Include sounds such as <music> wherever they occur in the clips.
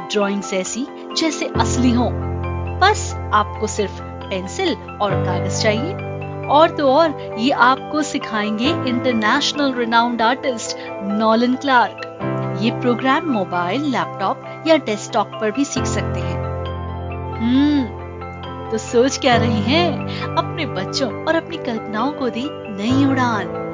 Drawings ऐसी जैसे असली हो। बस आपको सिर्फ़ पेंसिल और कागज़ चाहिए। और तो और, ये आपको सिखाएँगे international renowned artist Nolan Clark. ये प्रोग्राम मोबाइल, लैपटॉप या डेस्कटॉप पर भी सीख सकते हैं। हम्म तो सोच क्या रही हैं? अपने बच्चों और अपनी कल्पनाओं को दी नई उड़ान।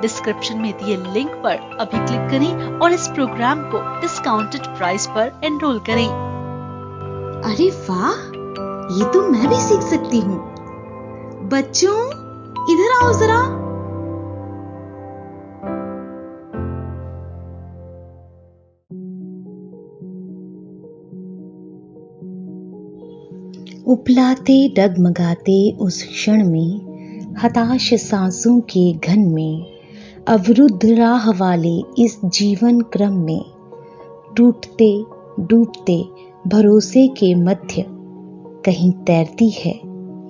डिस्क्रिप्शन में दिए लिंक पर अभी क्लिक करें और इस प्रोग्राम को डिस्काउंटेड प्राइस पर एनरोल करें। अरे वाह ये तो मैं भी सीख सकती हूँ। बच्चों इधर आओ जरा। उपलाते डगमगाते उस क्षण में हताश सांसों के घन में अवरुद्ध राह वाले इस जीवन क्रम में टूटते डूबते भरोसे के मध्य कहीं तैरती है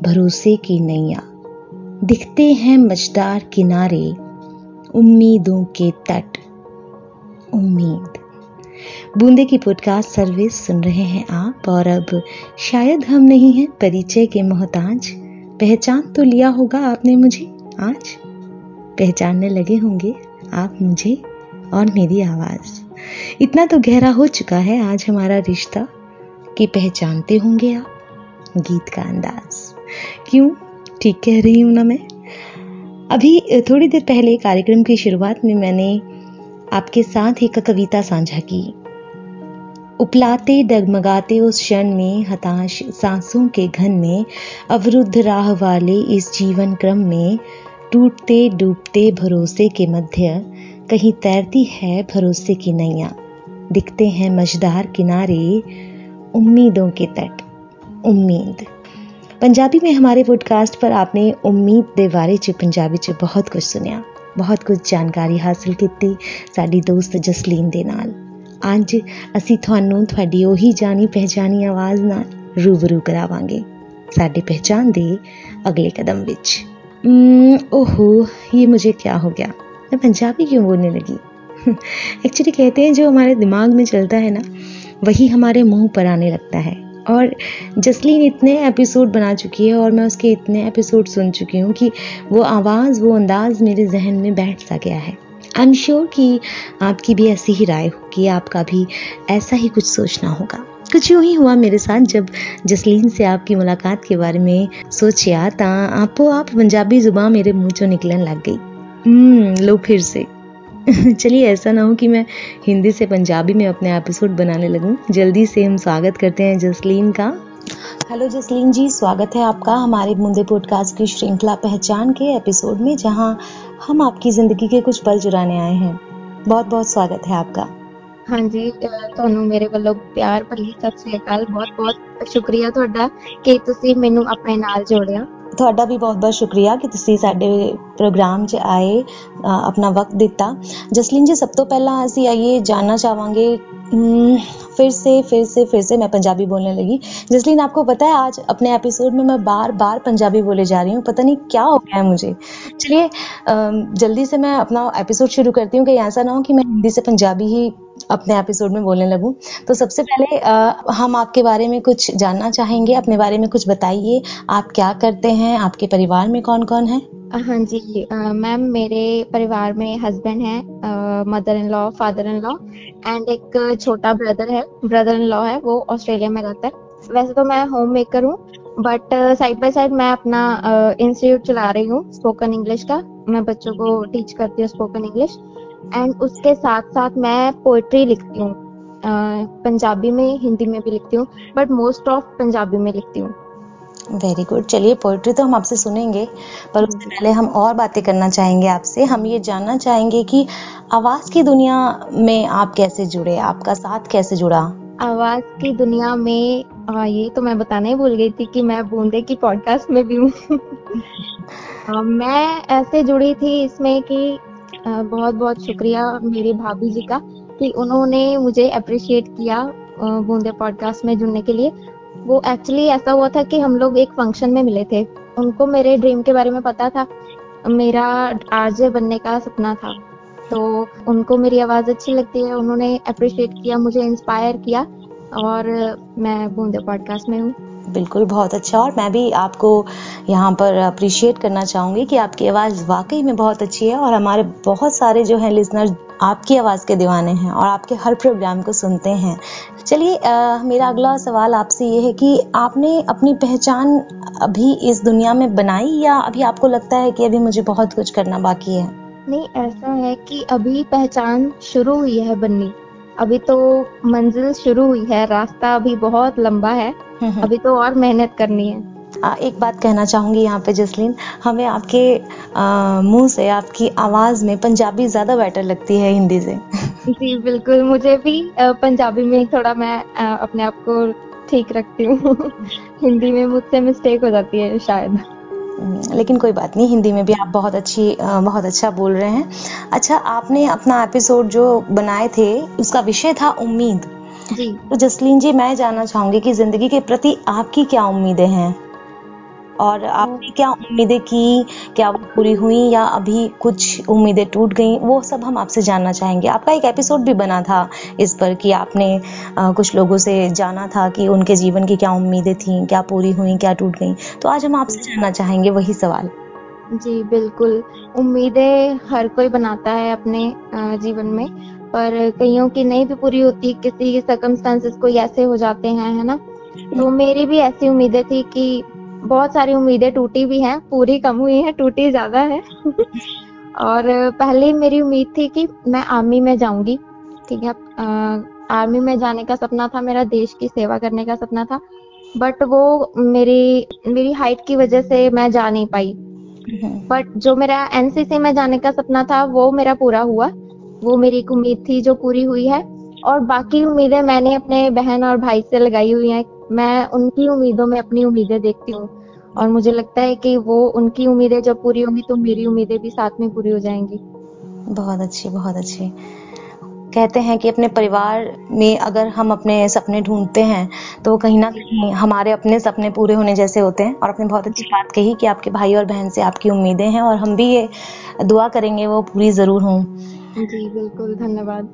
भरोसे की नैया। दिखते हैं मजदार किनारे उम्मीदों के तट। उम्मीद। बूंदे की पॉडकास्ट सर्विस सुन रहे हैं आप और अब शायद हम नहीं हैं परिचय के मोहताज। पहचान तो लिया होगा आपने मुझे आज। पहचानने लगे होंगे, आप मुझे और मेरी आवाज़। इतना तो गहरा हो चुका है आज हमारा रिश्ता कि पहचानते होंगे आप गीत का अंदाज। क्यों? ठीक कह रही हूँ ना मैं? अभी थोड़ी देर पहले कार्यक्रम की शुरुआत में मैंने आपके साथ एक कविता साझा की। उपलाते डगमगाते उस क्षण में हताश सांसों के घन में अवरुद्ध राह वाले इस जीवन क्रम में टूटते डूबते भरोसे के मध्य कहीं तैरती है भरोसे की नैया दिखते हैं मजदार किनारे उम्मीदों के तट उम्मीद पंजाबी में हमारे पॉडकास्ट पर आपने उम्मीद ਦੇ ਬਾਰੇ ਚ ਪੰਜਾਬੀ ਚ ਬਹੁਤ ਕੁਝ ਸੁਨਿਆ ਬਹੁਤ ਕੁਝ ਜਾਣਕਾਰੀ ਹਾਸਲ ਕੀਤੀ ਸਾਡੀ ਦੋਸਤ ਜਸਲੀਨ ਦੇ ਨਾਲ ਅੱਜ ਅਸੀਂ ਤੁਹਾਨੂੰ ਤੁਹਾਡੀ ਉਹੀ ਜਾਣੀ ਪਹਿਚਾਨੀ ਆਵਾਜ਼ ਨਾਲ ਰੂਬਰੂ ਕਰਾਵਾਂਗੇ ਸਾਡੀ ਪਹਿਚਾਨ ਦੇ अगले कदम विच ओहो, ये मुझे क्या हो गया? मैं पंजाबी क्यों बोलने लगी? एक्चुअली कहते हैं, जो हमारे दिमाग में चलता है ना, वही हमारे मुँह पर आने लगता है। और जसलीन इतने एपिसोड बना चुकी है और मैं उसके इतने एपिसोड सुन चुकी हूँ कि वो आवाज़, वो अंदाज़ मेरे जहन में बैठ सा गया है। आई एम श्योर कि आपकी भी ऐसी ही राय होगी, आपका भी ऐसा ही कुछ सोचना होगा। कुछ यूँ ही हुआ मेरे साथ जब जसलीन से आपकी मुलाकात के बारे में सोचिया तो आपो आप पंजाबी ज़ुबान मेरे मुँह चो निकलन लग गई। हम्म लो फिर से। <laughs> चलिए, ऐसा ना हो कि मैं हिंदी से पंजाबी में अपने एपिसोड बनाने लगूं। जल्दी से हम स्वागत करते हैं जसलीन का। हेलो जसलीन जी, स्वागत है आपका हमारे मुंदे पॉडकास्ट की श्रृंखला पहचान के एपिसोड में, जहाँ हम आपकी ज़िंदगी के कुछ पल चुराने आए हैं। बहुत बहुत स्वागत है आपका। हाँ जी ਤੁਹਾਨੂੰ ਮੇਰੇ ਵੱਲੋਂ ਪਿਆਰ ਭਰੀ ਸਤਿ ਸ੍ਰੀ ਅਕਾਲ ਬਹੁਤ ਬਹੁਤ ਸ਼ੁਕਰੀਆ ਤੁਹਾਡਾ ਕਿ ਤੁਸੀਂ ਮੈਨੂੰ ਆਪਣੇ ਨਾਲ ਜੋੜਿਆ ਤੁਹਾਡਾ ਵੀ ਬਹੁਤ-ਬਹੁਤ ਸ਼ੁਕਰੀਆ ਕਿ ਤੁਸੀਂ ਸਾਡੇ ਪ੍ਰੋਗਰਾਮ 'ਚ ਆਏ ਆਪਣਾ ਵਕਤ ਦਿੱਤਾ ਜਸਲੀਨ ਜੀ ਸਭ ਤੋਂ ਪਹਿਲਾਂ ਅਸੀਂ ਆਈਏ ਜਾਨਣਾ ਚਾਹਾਂਗੇ फिर से फिर से फिर से मैं पंजाबी बोलने लगी जसलीन आपको पता है आज अपने एपिसोड में मैं बार बार पंजाबी बोले जा रही हूँ पता नहीं क्या हो गया है मुझे चलिए जल्दी से मैं अपना एपिसोड शुरू करती हूँ कि ऐसा ना हो कि मैं हिंदी से पंजाबी ही अपने एपिसोड में बोलने लगूं। तो सबसे पहले आ, हम आपके बारे में कुछ जानना चाहेंगे अपने बारे में कुछ बताइए। आप क्या करते हैं? आपके परिवार में कौन कौन है हाँ जी मैम मेरे परिवार में हस्बैंड है mother in law father in law and एक छोटा ब्रदर है। ब्रदर इन लॉ है वो ऑस्ट्रेलिया में रहता है। वैसे तो मैं होम मेकर हूँ बट साइड बाय साइड मैं अपना इंस्टीट्यूट चला रही हूँ स्पोकन इंग्लिश का। मैं बच्चों को टीच करती हूँ स्पोकन इंग्लिश एंड उसके साथ साथ मैं पोइट्री लिखती हूँ। पंजाबी में हिंदी में भी लिखती हूँ बट मोस्ट ऑफ़ पंजाबी में लिखती हूँ। वेरी गुड चलिए पोइट्री तो हम आपसे सुनेंगे पर उससे पहले हम और बातें करना चाहेंगे आपसे। हम ये जानना चाहेंगे कि आवाज़ की दुनिया में आप कैसे जुड़े? आपका साथ कैसे जुड़ा? आवाज़ की दुनिया में आ, ये तो मैं बताना ही भूल गई थी कि मैं बूंदे की पॉडकास्ट में भी हूँ। <laughs> मैं ऐसे जुड़ी थी इसमें कि बहुत बहुत शुक्रिया मेरी भाभी जी का कि उन्होंने मुझे अप्रिशिएट किया बूंदे पॉडकास्ट में जुड़ने के लिए। वो एक्चुअली ऐसा हुआ था कि हम लोग एक फ़ंक्शन में मिले थे। उनको मेरे ड्रीम के बारे में पता था। मेरा आरजे बनने का सपना था। तो उनको मेरी आवाज़ अच्छी लगती है। उन्होंने अप्रिशिएट किया, मुझे इंस्पायर किया और मैं बूंदे पॉडकास्ट में हूँ। बिल्कुल बहुत अच्छा। और मैं भी आपको यहाँ पर अप्रिशिएट करना चाहूँगी कि आपकी आवाज़ वाकई में बहुत अच्छी है और हमारे बहुत सारे जो हैं लिसनर आपकी आवाज़ के दीवाने हैं और आपके हर प्रोग्राम को सुनते हैं। चलिए मेरा अगला सवाल आपसे ये है कि आपने अपनी पहचान अभी इस दुनिया में बनाई या अभी आपको लगता है कि अभी मुझे बहुत कुछ करना बाकी है? नहीं, ऐसा है कि अभी पहचान शुरू हुई है बननी। अभी तो मंजिल शुरू हुई है रास्ता अभी बहुत लंबा है हम्म, हम्म। अभी तो और मेहनत करनी है। आ, एक बात कहना चाहूँगी यहाँ पे जसलीन। हमें आपके मुँह से आपकी आवाज़ में पंजाबी ज़्यादा बेटर लगती है हिंदी से। जी बिल्कुल। मुझे भी पंजाबी में थोड़ा मैं अपने आप को ठीक रखती हूँ। <laughs> हिंदी में मुझसे मिस्टेक हो जाती है शायद। लेकिन कोई बात नहीं हिंदी में भी आप बहुत अच्छी बहुत अच्छा बोल रहे हैं। अच्छा आपने अपना एपिसोड जो बनाए थे उसका विषय था उम्मीद। जी। तो जसलीन जी मैं जानना चाहूँगी कि ज़िंदगी के प्रति आपकी क्या उम्मीदें हैं? और आपने क्या उम्मीदें की? क्या वो पूरी हुई या अभी कुछ उम्मीदें टूट गई? वो सब हम आपसे जानना चाहेंगे। आपका एक एपिसोड भी बना था इस पर कि आपने आ, कुछ लोगों से जाना था कि उनके जीवन की क्या उम्मीदें थी क्या पूरी हुई क्या टूट गई। तो आज हम आपसे जानना चाहेंगे वही सवाल। जी बिल्कुल। उम्मीदें हर कोई बनाता है अपने जीवन में। पर कईयों की नहीं भी पूरी होती किसी सर्कमस्टांसेस कोई ऐसे हो जाते हैं है ना? तो मेरी भी ऐसी उम्मीदें थी कि बहुत सारी उम्मीदें टूटी भी हैं, पूरी कम हुई हैं, टूटी ज़्यादा है। और पहले मेरी उम्मीद थी कि मैं आर्मी में जाऊँगी, ठीक है। आर्मी में जाने का सपना था, मेरा देश की सेवा करने का सपना था। बट वो मेरी मेरी हाइट की वजह से मैं जा नहीं पाई। बट जो मेरा एनसीसी में जाने का सपना था, वो मेरा पूरा हुआ। वो मेरी एक उम्मीद थी जो पूरी हुई है। और बाकी उम्मीदें मैंने अपने बहन और भाई से लगाई हुई हैं। मैं उनकी उम्मीदों में अपनी उम्मीदें देखती हूँ। और मुझे लगता है कि वो उनकी उम्मीदें जब पूरी होंगी तो मेरी उम्मीदें भी साथ में पूरी हो जाएँगी। बहुत अच्छी बहुत अच्छी। कहते हैं कि अपने परिवार में अगर हम अपने सपने ढूंढते हैं तो कहीं ना कहीं हमारे अपने सपने पूरे होने जैसे होते हैं। और आपने बहुत अच्छी बात कही कि आपके भाई और बहन से आपकी उम्मीदें हैं और हम भी ये दुआ करेंगे वो पूरी ज़रूर हों। जी बिल्कुल धन्यवाद।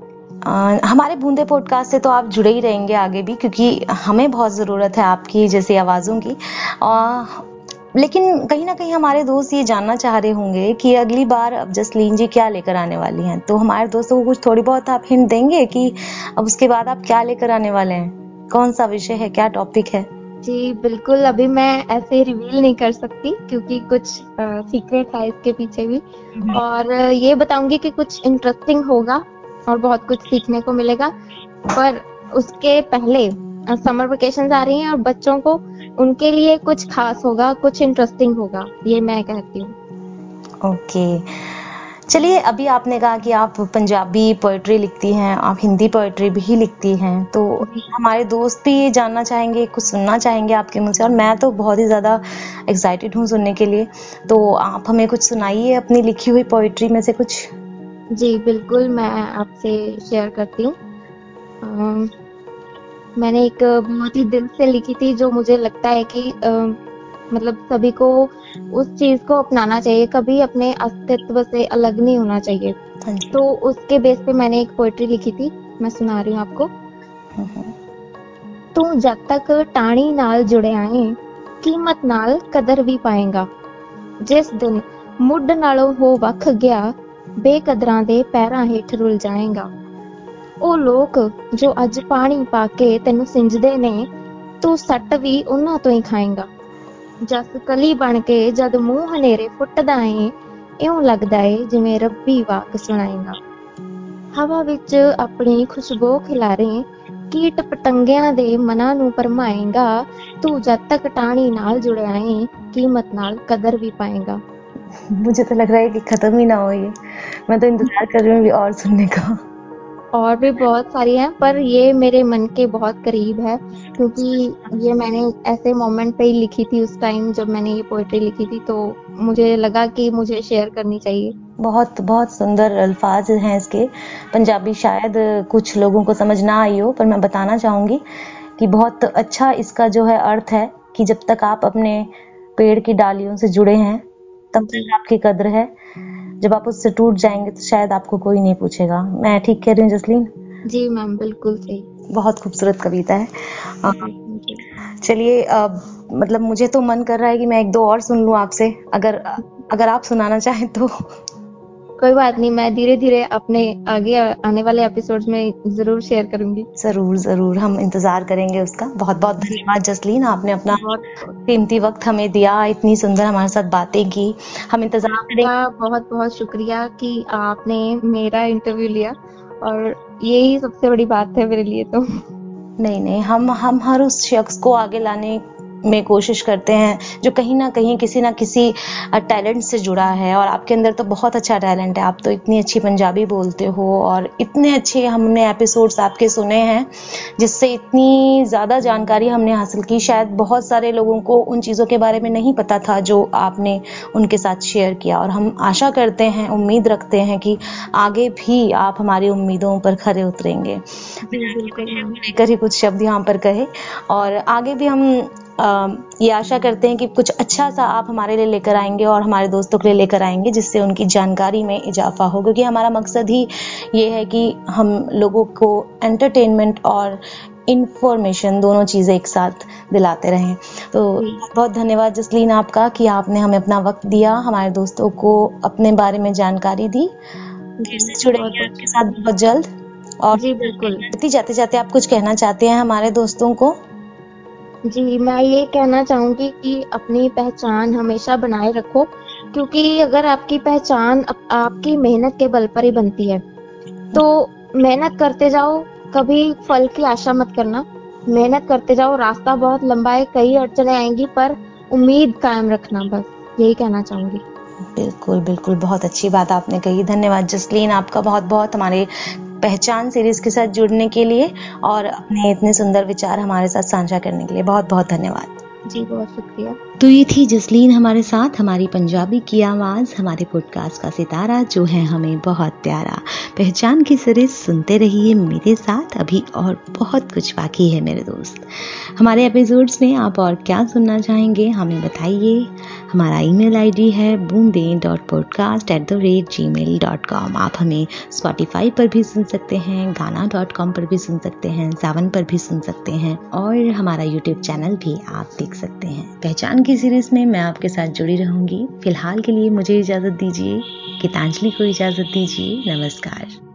आ, हमारे बूंदे पॉडकास्ट से तो आप जुड़े ही रहेंगे आगे भी क्योंकि हमें बहुत ज़रूरत है आपकी जैसी आवाज़ों की। लेकिन कहीं ना कहीं हमारे दोस्त ये जानना चाह रहे होंगे कि अगली बार अब जसलीन जी क्या लेकर आने वाली हैं। तो हमारे दोस्तों को कुछ थोड़ी बहुत आप हिंट देंगे कि अब उसके बाद आप क्या लेकर आने वाले हैं? कौन सा विषय है? क्या टॉपिक है? जी बिल्कुल। अभी मैं ऐसे रिवील नहीं कर सकती क्योंकि कुछ सीक्रेट है इसके पीछे भी। और ये बताऊँगी कि कुछ इंटरेस्टिंग होगा और बहुत कुछ सीखने को मिलेगा। पर उसके पहले समर वेकेशन आ रही हैं और बच्चों को उनके लिए कुछ खास होगा कुछ इंटरेस्टिंग होगा ये मैं कहती हूँ। ओके चलिए अभी आपने कहा कि आप पंजाबी पोइट्री लिखती हैं आप हिंदी पोइट्री भी लिखती हैं तो हमारे दोस्त भी ये जानना चाहेंगे कुछ सुनना चाहेंगे आपके मुँह से और मैं तो बहुत ही ज़्यादा एक्साइटेड हूँ सुनने के लिए। तो आप हमें कुछ सुनाइए अपनी लिखी हुई पोइट्री में से कुछ। जी बिल्कुल मैं आपसे शेयर करती हूँ। मैंने एक बहुत ही दिल से लिखी थी जो मुझे लगता है कि आ, मतलब सभी को उस चीज को अपनाना चाहिए कभी अपने अस्तित्व से अलग नहीं होना चाहिए हाँ तो उसके बेस पे मैंने एक पोइट्री लिखी थी मैं सुना रही हूँ आपको तू जब तक टाणी नाल जुड़े आए कीमत नाल कदर भी पाएगा जिस दिन मुड नालों हो वख गया ਬੇਕਦਰਾਂ ਦੇ ਪੈਰਾਂ ਹੇਠ ਰੁਲ ਜਾਏਗਾ ਉਹ ਲੋਕ ਜੋ ਅੱਜ ਪਾਣੀ ਪਾ ਕੇ ਤੈਨੂੰ ਸਿੰਜਦੇ ਨੇ ਤੂੰ ਸੱਟ ਵੀ ਉਹਨਾਂ ਤੋਂ ਹੀ ਖਾਏਗਾ ਜਸ ਕਲੀ ਬਣ ਕੇ ਜਦ ਮੂੰਹ ਹਨੇਰੇ ਫੁੱਟਦਾ ਏ ਇਉਂ ਲੱਗਦਾ ਏ ਜਿਵੇਂ ਰੱਬੀ ਵਾਕ ਸੁਣਾਏਗਾ ਹਵਾ ਵਿੱਚ ਆਪਣੀ ਖੁਸ਼ਬੂ ਖਿਲਾਰੇ ਕੀਟ ਪਤੰਗਿਆਂ ਦੇ ਮਨਾਂ ਨੂੰ ਪਰਮਾਏਗਾ ਤੂੰ ਜਦ ਤੱਕ ਟਾਣੀ ਨਾਲ ਜੁੜਿਆ ਏ ਕੀਮਤ ਨਾਲ ਕਦਰ ਵੀ ਪਾਏਗਾ मुझे तो लग रहा है कि खत्म ही ना हो ये मैं तो इंतजार कर रही हूँ और सुनने का और भी बहुत सारी हैं पर ये मेरे मन के बहुत करीब है क्योंकि ये मैंने ऐसे मोमेंट पे ही लिखी थी उस टाइम जब मैंने ये पोएट्री लिखी थी तो मुझे लगा कि मुझे शेयर करनी चाहिए। बहुत बहुत सुंदर अल्फाज हैं इसके। पंजाबी शायद कुछ लोगों को समझ ना आई हो पर मैं बताना चाहूँगी कि बहुत अच्छा इसका जो है अर्थ है कि जब तक आप अपने पेड़ की डालियों से जुड़े हैं तब तक आपकी कद्र है। जब आप उससे टूट जाएँगे तो शायद आपको कोई नहीं पूछेगा। मैं ठीक कह रही हूँ जसलीन? जी मैम बिल्कुल सही। बहुत खूबसूरत कविता है। चलिए मतलब मुझे तो मन कर रहा है कि मैं एक दो और सुन लूँ आपसे। अगर अगर आप सुनाना चाहें तो। कोई बात नहीं मैं धीरे धीरे अपने आगे आने वाले एपिसोड्स में ज़रूर शेयर करूँगी। ज़रूर ज़रूर हम इंतज़ार करेंगे उसका। बहुत बहुत धन्यवाद जसलीन आपने अपना कीमती वक्त हमें दिया इतनी सुंदर हमारे साथ बातें की। हम इंतज़ार करेंगे। बहुत बहुत शुक्रिया कि आपने मेरा इंटरव्यू लिया और यही सबसे बड़ी बात है मेरे लिए तो। नहीं नहीं हम हम हर उस शख्स को आगे लाने में कोशिश करते हैं जो कहीं ना कहीं किसी ना किसी टैलेंट से जुड़ा है। और आपके अंदर तो बहुत अच्छा टैलेंट है। आप तो इतनी अच्छी पंजाबी बोलते हो और इतने अच्छे हमने एपिसोड्स आपके सुने हैं जिससे इतनी ज़्यादा जानकारी हमने हासिल की। शायद बहुत सारे लोगों को उन चीज़ों के बारे में नहीं पता था जो आपने उनके साथ शेयर किया। और हम आशा करते हैं उम्मीद रखते हैं कि आगे भी आप हमारी उम्मीदों पर खरे उतरेंगे। लेकर ही कुछ शब्द यहाँ पर कहे। और आगे भी हम ये आशा करते हैं कि कुछ अच्छा सा आप हमारे लिए लेकर आएँगे और हमारे दोस्तों के लिए लेकर आएँगे जिससे उनकी जानकारी में इजाफा हो। क्योंकि हमारा मकसद ही ये है कि हम लोगों को एंटरटेनमेंट और इंफॉर्मेशन दोनों चीज़ें एक साथ दिलाते रहें। तो बहुत धन्यवाद जसलीन आपका कि आपने हमें अपना वक्त दिया हमारे दोस्तों को अपने बारे में जानकारी दी। फिर से जुड़ेंगे आपके साथ बहुत जल्द और जी बिल्कुल। जाते जाते आप कुछ कहना चाहते हैं हमारे दोस्तों को? जी, मैं ये कहना चाहूँगी कि अपनी पहचान हमेशा बनाए रखो, क्योंकि अगर आपकी पहचान आपकी मेहनत के बल पर ही बनती है तो मेहनत करते जाओ, कभी फल की आशा मत करना। मेहनत करते जाओ, रास्ता बहुत लंबा है, कई अड़चने आएँगी, पर उम्मीद कायम रखना बस, यही कहना चाहूँगी। बिल्कुल बिल्कुल, बहुत अच्छी बात आपने कही। धन्यवाद, जसलीन, आपका बहुत बहुत हमारे पहचान सीरीज़ के साथ जुड़ने के लिए और अपने इतने सुंदर विचार हमारे साथ साझा करने के लिए। बहुत बहुत धन्यवाद। जी, बहुत शुक्रिया। तो ये थी जसलीन हमारे साथ, हमारी पंजाबी की आवाज़, हमारे पॉडकास्ट का सितारा, जो है हमें बहुत प्यारा। पहचान की सीरीज़ सुनते रहिए मेरे साथ, अभी और बहुत कुछ बाकी है मेरे दोस्त। हमारे एपिसोड्स में आप और क्या सुनना चाहेंगे, हमें बताइए। हमारा ईमेल आईडी है Boonde dot podcast at the rate Gmail dot com आप हमें स्पॉटिफाई पर भी सुन सकते हैं, गाना डॉट कॉम पर भी सुन सकते हैं, सावन पर भी सुन सकते हैं, और हमारा यूट्यूब चैनल भी आप देख सकते हैं। पहचान की सीरीज़ में मैं आपके साथ जुड़ी रहूँगी। फ़िलहाल के लिए मुझे इजाज़त दीजिए। गीतांजलि को इजाज़त दीजिए। नमस्कार।